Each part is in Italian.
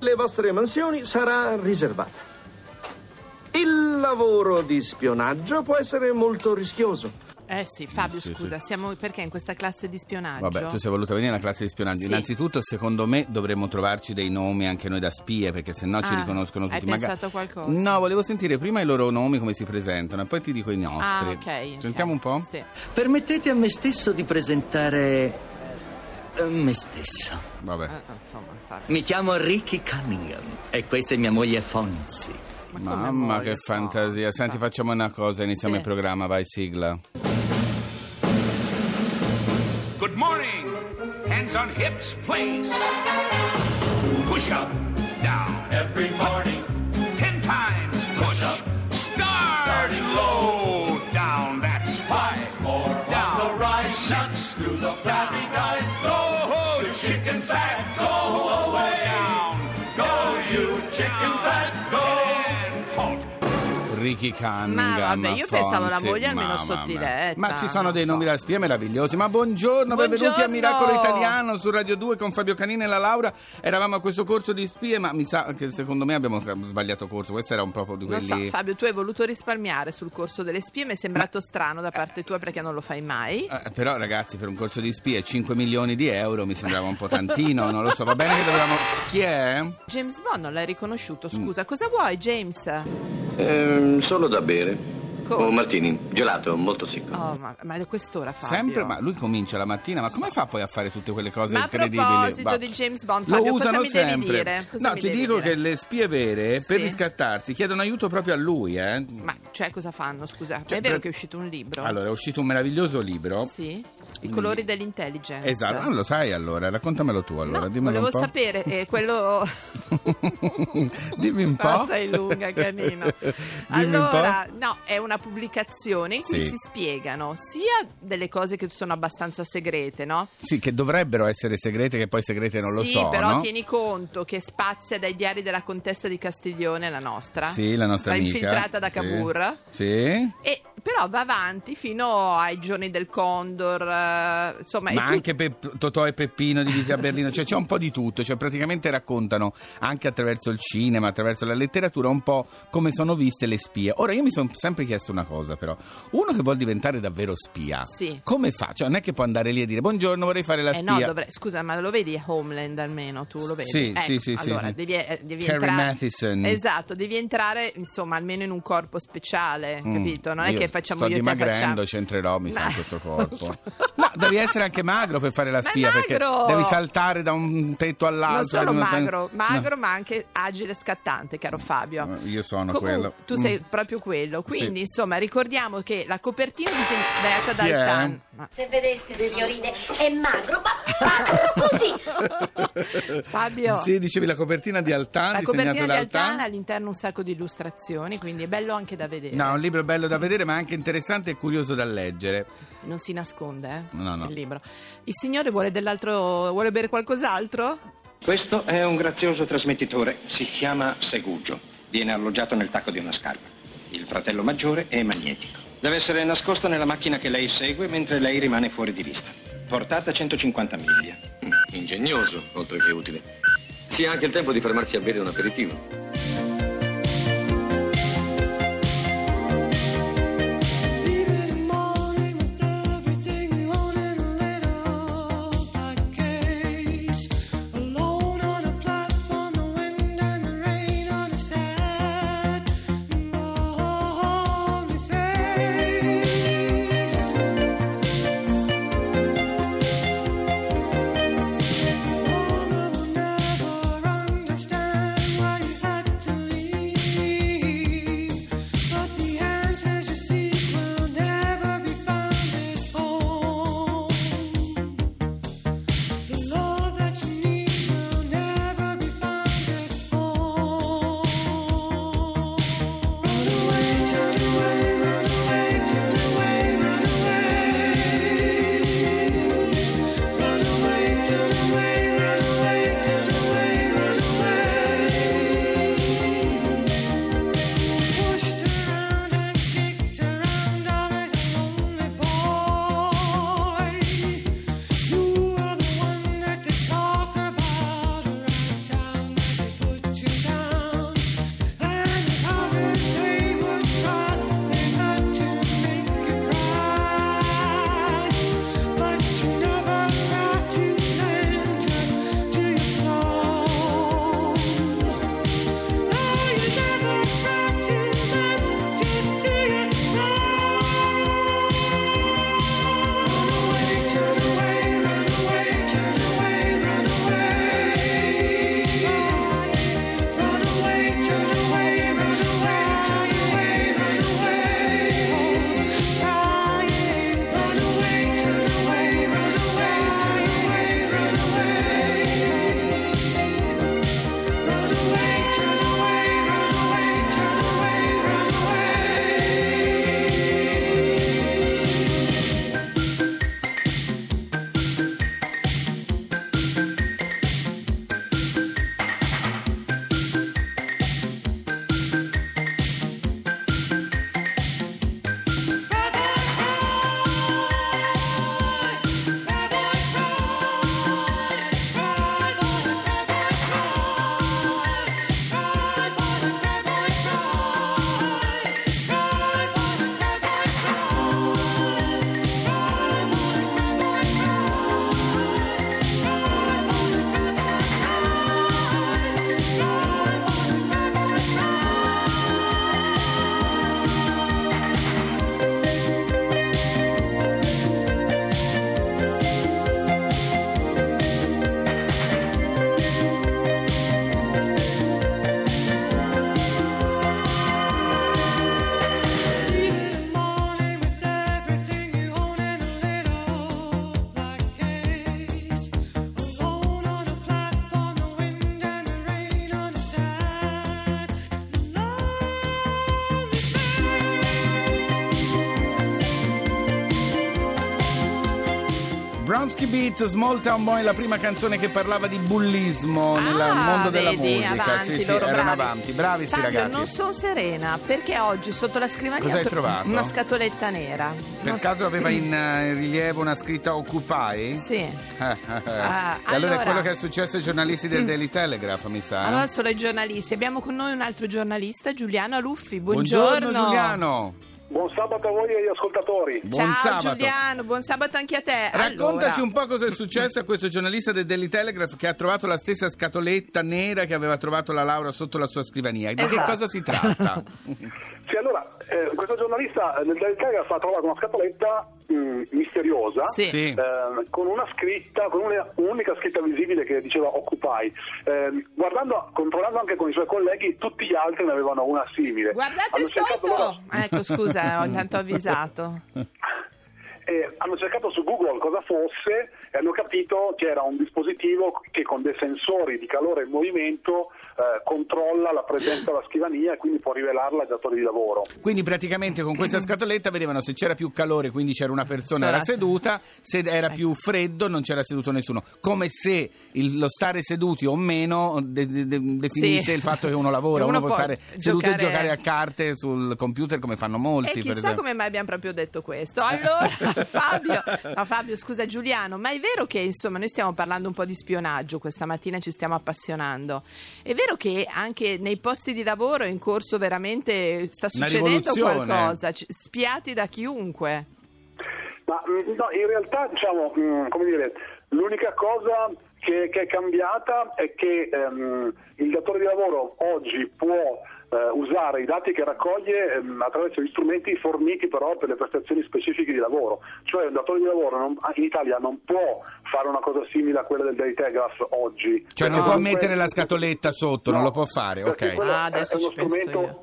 Le vostre mansioni sarà riservata. Il lavoro di spionaggio può essere molto rischioso. Eh sì, Fabio, Sì, scusa, siamo perché in questa classe di spionaggio? Vabbè, tu sei voluta venire alla classe di spionaggio. Sì. Innanzitutto, secondo me, dovremmo trovarci dei nomi anche noi da spie, perché sennò ci Ah, riconoscono hai tutti. Maga- pensato qualcosa? No, volevo sentire prima i loro nomi, come si presentano, e poi ti dico i nostri. Ah, ok. ok. Sentiamo un po'? Sì. Permettete a me stesso di presentare me stesso. Vabbè. Eh, insomma, Fabio. Mi chiamo Ricky Cunningham e questa è mia moglie Fonzi. Ma Mamma, che fantasia. Senti, facciamo una cosa, iniziamo Sì. il programma, vai sigla. Good morning. Hands on hips, please. Push up, down. Every morning. Ten times push up. Start. Starting low. Down, that's five. More down. the rise. Six. To the flabby guys. Go, chicken fat. Go away. Ricky Cunningham. Ma vabbè, io pensavo alla Fonzi. moglie almeno mia. sottiletta, Ma ci sono non dei so. nomi da spie meravigliosi. Ma buongiorno, benvenuti a Buongiorno. Miracolo Italiano su Radio 2 con Fabio Canini e la Laura. Eravamo a questo corso di spie, ma mi sa che secondo me abbiamo sbagliato corso. Questo era un proprio di Non quelli. so, Fabio, tu hai voluto risparmiare sul corso delle spie, mi è sembrato strano da parte tua perché non lo fai mai. Eh, però ragazzi per un corso di spie 5 milioni di euro mi sembrava un po' tantino, non lo so, va bene che dovevamo... Chi è? James Bond non l'hai riconosciuto, Mm. scusa, cosa vuoi James? Ehm, solo da bere. Come? Oh, martini, gelato, molto secco. Oh, ma, ma è quest'ora Fabio. Sempre, ma lui comincia la mattina, ma come fa poi a fare tutte quelle cose Ma a incredibili? proposito Va- di James Bond, Lo Fabio, cosa usano mi devi sempre. dire? Cosa no, mi ti dico dire? che le spie vere, per Sì. riscattarsi, chiedono aiuto proprio a lui, eh. Ma cioè cosa fanno, scusa? Cioè, è vero per- che è uscito un libro? Allora, è uscito un meraviglioso libro. Sì? I colori dell'intelligence. Esatto, non lo sai allora, raccontamelo tu allora, No, dimmelo volevo un po'. sapere, eh, quello... Dimmi un po'. Ah, sei lunga, canino. Dimmi un allora, no, è una pubblicazione in cui Sì. si spiegano sia delle cose che sono abbastanza segrete, no? Sì, che dovrebbero essere segrete, che poi segrete non lo sì, so, però no? tieni conto che spazia dai diari della contessa di Castiglione, la nostra. Sì, la nostra amica. infiltrata da Sì. Cavour. Sì. E però va avanti fino ai giorni del Condor, eh, insomma... Ma anche Pep- Totò e Peppino divisi a Berlino, cioè c'è un po' di tutto, cioè praticamente raccontano anche attraverso il cinema, attraverso la letteratura, un po' come sono viste le spie. Ora io mi sono sempre chiesto una cosa però, uno che vuol diventare davvero spia, Sì. come fa? Cioè non è che può andare lì e dire buongiorno vorrei fare la Eh spia. no, dovrei, scusa, ma lo vedi Homeland almeno? Tu lo vedi? Sì, Ecco, sì, sì, sì, Allora, sì. devi, eh, devi Carrie entrare. Mathison. Esatto, devi entrare, insomma, almeno in un corpo speciale, Mm. capito? Non è che facciamo sto io e dimagrendo, facciamo. c'entrerò, mi sa, Ma- questo corpo. No, devi essere anche magro per fare la Ma spia, perché magro! devi saltare da un tetto all'altro. Non solo magro, magro No. ma anche agile e scattante, caro Fabio. Eh, io sono Comunque, quello. Tu Mm. sei proprio quello. Quindi, Sì. insomma, ricordiamo che la copertina è disegnata Chi dal è? Tan. Ma- Se vedeste, signorine, è magro, ma magro così. Fabio. Sì, dicevi la copertina di Altan, La disegnata copertina di da Altan Altan. all'interno un sacco di illustrazioni, quindi è bello anche da vedere. No, un libro bello da vedere, ma anche interessante e curioso da leggere. Non si nasconde, eh? No, no. Il libro. Il signore vuole dell'altro. vuole bere qualcos'altro? Questo è un grazioso trasmettitore, si chiama Segugio. Viene alloggiato nel tacco di una scarpa. Il fratello maggiore è magnetico. Deve essere nascosto nella macchina che lei segue mentre lei rimane fuori di vista. Portata 150 miglia. Mm, Ingegnoso, oltre che utile. Si ha anche il tempo di fermarsi a bere un aperitivo. Bronski Beat, Small Town Boy, la prima canzone che parlava di bullismo nel Ah, mondo della vedi, musica. avanti, sì, sì, erano bravi. avanti. Bravi sti ragazzi. non sono serena perché oggi sotto la scrivania Cosa hai ho trovato? una scatoletta nera. Per Non so- caso aveva in, eh, in rilievo una scritta Occupy? Sì. Eh, eh. Ah, allora, allora- è quello che è successo ai giornalisti del Daily Telegraph, mi sa. Allora sono i giornalisti. Abbiamo con noi un altro giornalista, Giuliano Aluffi. Buongiorno. Buongiorno Giuliano. Buon sabato a voi e agli ascoltatori. Buon Ciao sabato. Giuliano, buon sabato anche a te. Raccontaci Allora, un po' cosa è successo a questo giornalista del Daily Telegraph che ha trovato la stessa scatoletta nera che aveva trovato la Laura sotto la sua scrivania. Di che Esatto. cosa si tratta? Sì, allora, eh, questo giornalista nel Daily Telegraph ha trovato una scatoletta mh, misteriosa Sì. Sì. eh, con una scritta, con una- un'unica scritta visibile che diceva Occupy. Eh, guardando, controllando anche con i suoi colleghi, tutti gli altri ne avevano una simile. Guardate Hanno sotto. loro- Ecco, scusa, ho intanto avvisato. eh, hanno cercato su Google cosa fosse e hanno capito che era un dispositivo che con dei sensori di calore e movimento eh, controlla la presenza alla scrivania e quindi può rivelarla ai datori di lavoro. Quindi praticamente con questa scatoletta vedevano se c'era più calore, quindi c'era una persona era seduta, se era più freddo non c'era seduto nessuno. Come se il- lo stare seduti o meno de- de- de- definisse Sì. il fatto che uno lavora, uno, uno può stare seduto e giocare- a carte sul computer come fanno molti. E chissà come mai abbiamo proprio detto questo. Allora, Fabio, no, Fabio, scusa Giuliano, ma è vero che insomma noi stiamo parlando un po' di spionaggio questa mattina, ci stiamo appassionando. È vero che anche nei posti di lavoro è in corso veramente sta succedendo qualcosa, c- spiati da chiunque. Ma mh, no, in realtà, diciamo, mh, come dire, l'unica cosa che, che è cambiata è che ehm, il datore di lavoro oggi può eh, usare i dati che raccoglie ehm, attraverso gli strumenti forniti però per le prestazioni specifiche di lavoro. Cioè un datore di lavoro non- in Italia non può fare una cosa simile a quella del Daily Telegraph oggi. Cioè non può mettere la scatoletta sotto, non No, lo può fare, ok. Ah, è- adesso è uno ci penso strumento io.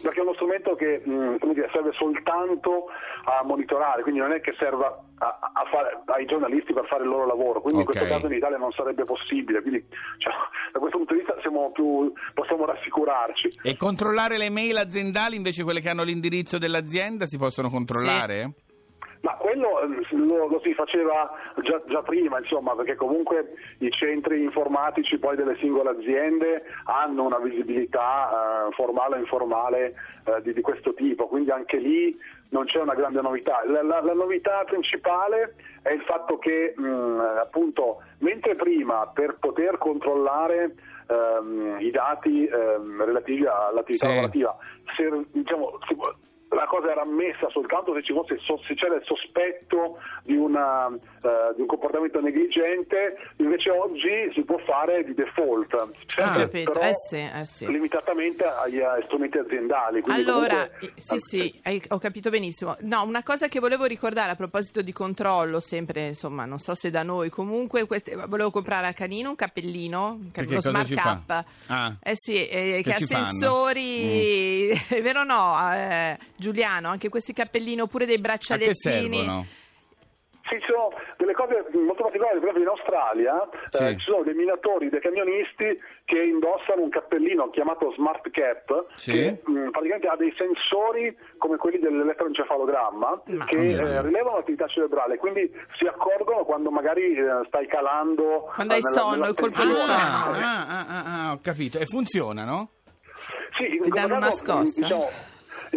Perché è uno strumento che mh, come dire, serve soltanto a monitorare, quindi non è che serva a, a fare, ai giornalisti per fare il loro lavoro, quindi Ok. in questo caso in Italia non sarebbe possibile, quindi cioè, da questo punto di vista siamo più, possiamo rassicurarci. E controllare le mail aziendali invece quelle che hanno l'indirizzo dell'azienda si possono controllare? Ma quello ehm, lo, lo si faceva già, già prima, insomma, perché comunque i centri informatici poi delle singole aziende hanno una visibilità eh, formale o informale eh, di, di questo tipo, quindi anche lì non c'è una grande novità. La, la- la novità principale è il fatto che mh, appunto mentre prima per poter controllare ehm, i dati ehm, relativi all'attività Sì. lavorativa, se, diciamo, si la cosa era ammessa soltanto se, ci fosse, se c'era il sospetto di, una, eh, di un comportamento negligente, invece oggi si può fare di default, sempre capito, però eh sì, eh sì. limitatamente agli, agli strumenti aziendali. Allora, comunque- sì, sì, hai- ho capito benissimo. No, una cosa che volevo ricordare a proposito di controllo, sempre, insomma, non so se da noi, comunque, queste- volevo comprare a Canino un cappellino, uno smart ci cap. fa? Ah. Eh sì, eh, che, ha ci fanno? Mm. sensori, è vero o no, eh, Giuliano, anche questi cappellini oppure dei A che braccialettini. servono? Sì, ci sono delle cose molto particolari, per esempio in Australia Sì. eh, ci sono dei minatori, dei camionisti che indossano un cappellino chiamato Smart Cap, Sì. che mh, praticamente ha dei sensori come quelli dell'elettroencefalogramma Ma- che Oh, mio eh, rilevano l'attività cerebrale, quindi si accorgono quando magari eh, stai calando... Quando eh, hai nella- sonno, nella il colpo di tensione. Ah, sonno. ah, ah, ah, ah, ho capito. E funzionano? Sì, in Ti questo danno una caso, scossa? Diciamo,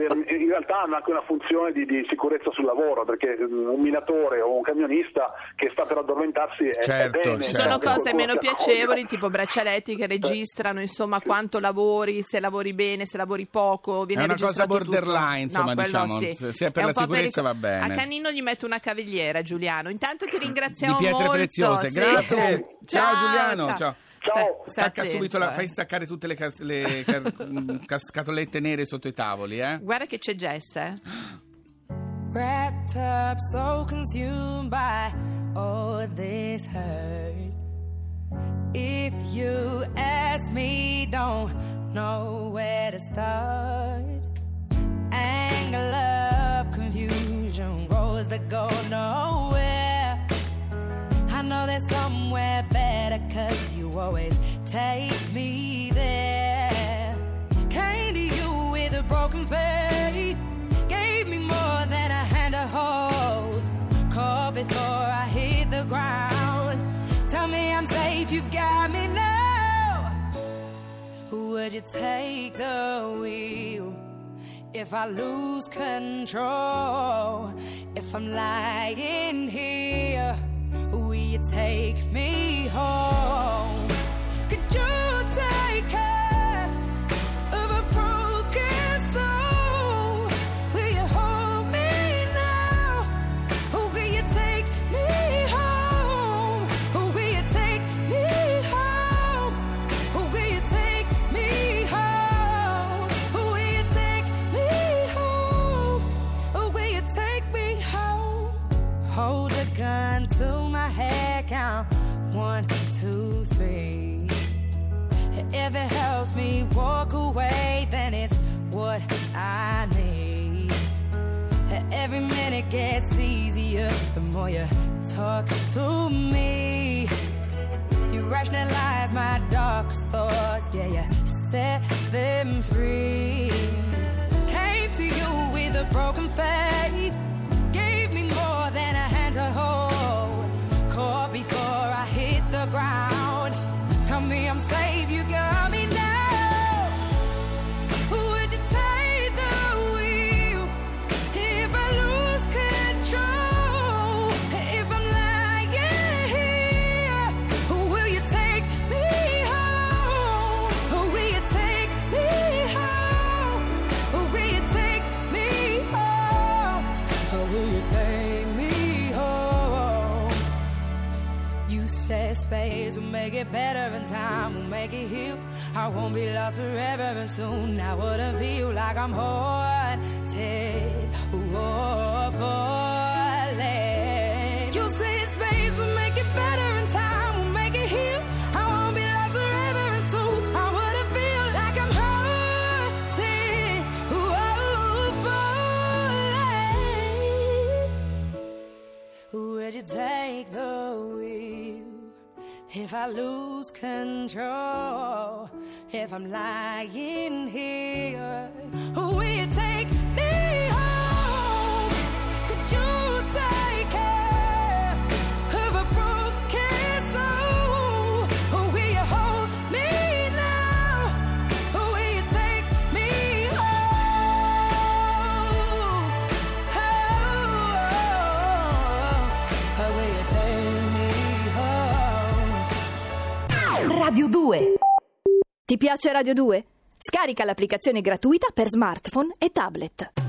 in realtà hanno anche una funzione di, di sicurezza sul lavoro, perché un minatore o un camionista che sta per addormentarsi è, Certo, è bene. Ci certo. sono cose meno piacevoli, tipo braccialetti che registrano insomma quanto lavori, se lavori bene, se lavori poco. Viene È una cosa registrato tutto. borderline, insomma, No, diciamo, sì. se- è per È la sicurezza va pericolo- bene. A Canino gli metto una cavigliera, Giuliano. Intanto ti ringraziamo Di pietre molto. preziose. sì. Grazie. Ciao, Giuliano. Ciao. Ciao. Stai- stai Stacca attento, subito la, eh. fai staccare tutte le, cas- le car- mm, cas- scatolette nere sotto i tavoli, eh? Guarda che c'è Jess, eh. Wrapped up, so consumed by all this hurt. If you ask me, don't know where to start. Anger, love, confusion, roads that go nowhere. I know there's somewhere better, cause you always take me there. Came to you with a broken faith, gave me more than a hand to hold. Caught before I hit the ground. Tell me I'm safe, you've got me now. Would you take the wheel if I lose control? If I'm lying here, take me home? Hold a gun to my head, count one, two, three. If it helps me walk away, then it's what I need. Every minute gets easier the more you talk to me. You rationalize my darkest thoughts, yeah, you set them free. Came to you with a broken faith, space will make it better and time will make it heal. I won't be lost forever and soon I wouldn't feel like I'm haunted or falling. You said space will make it better and time will make it heal. I won't be lost forever and soon I wouldn't feel like I'm haunted or falling. Would you take the if I lose control? If I'm lying here, will you take Radio 2. Ti piace Radio 2? Scarica l'applicazione gratuita per smartphone e tablet.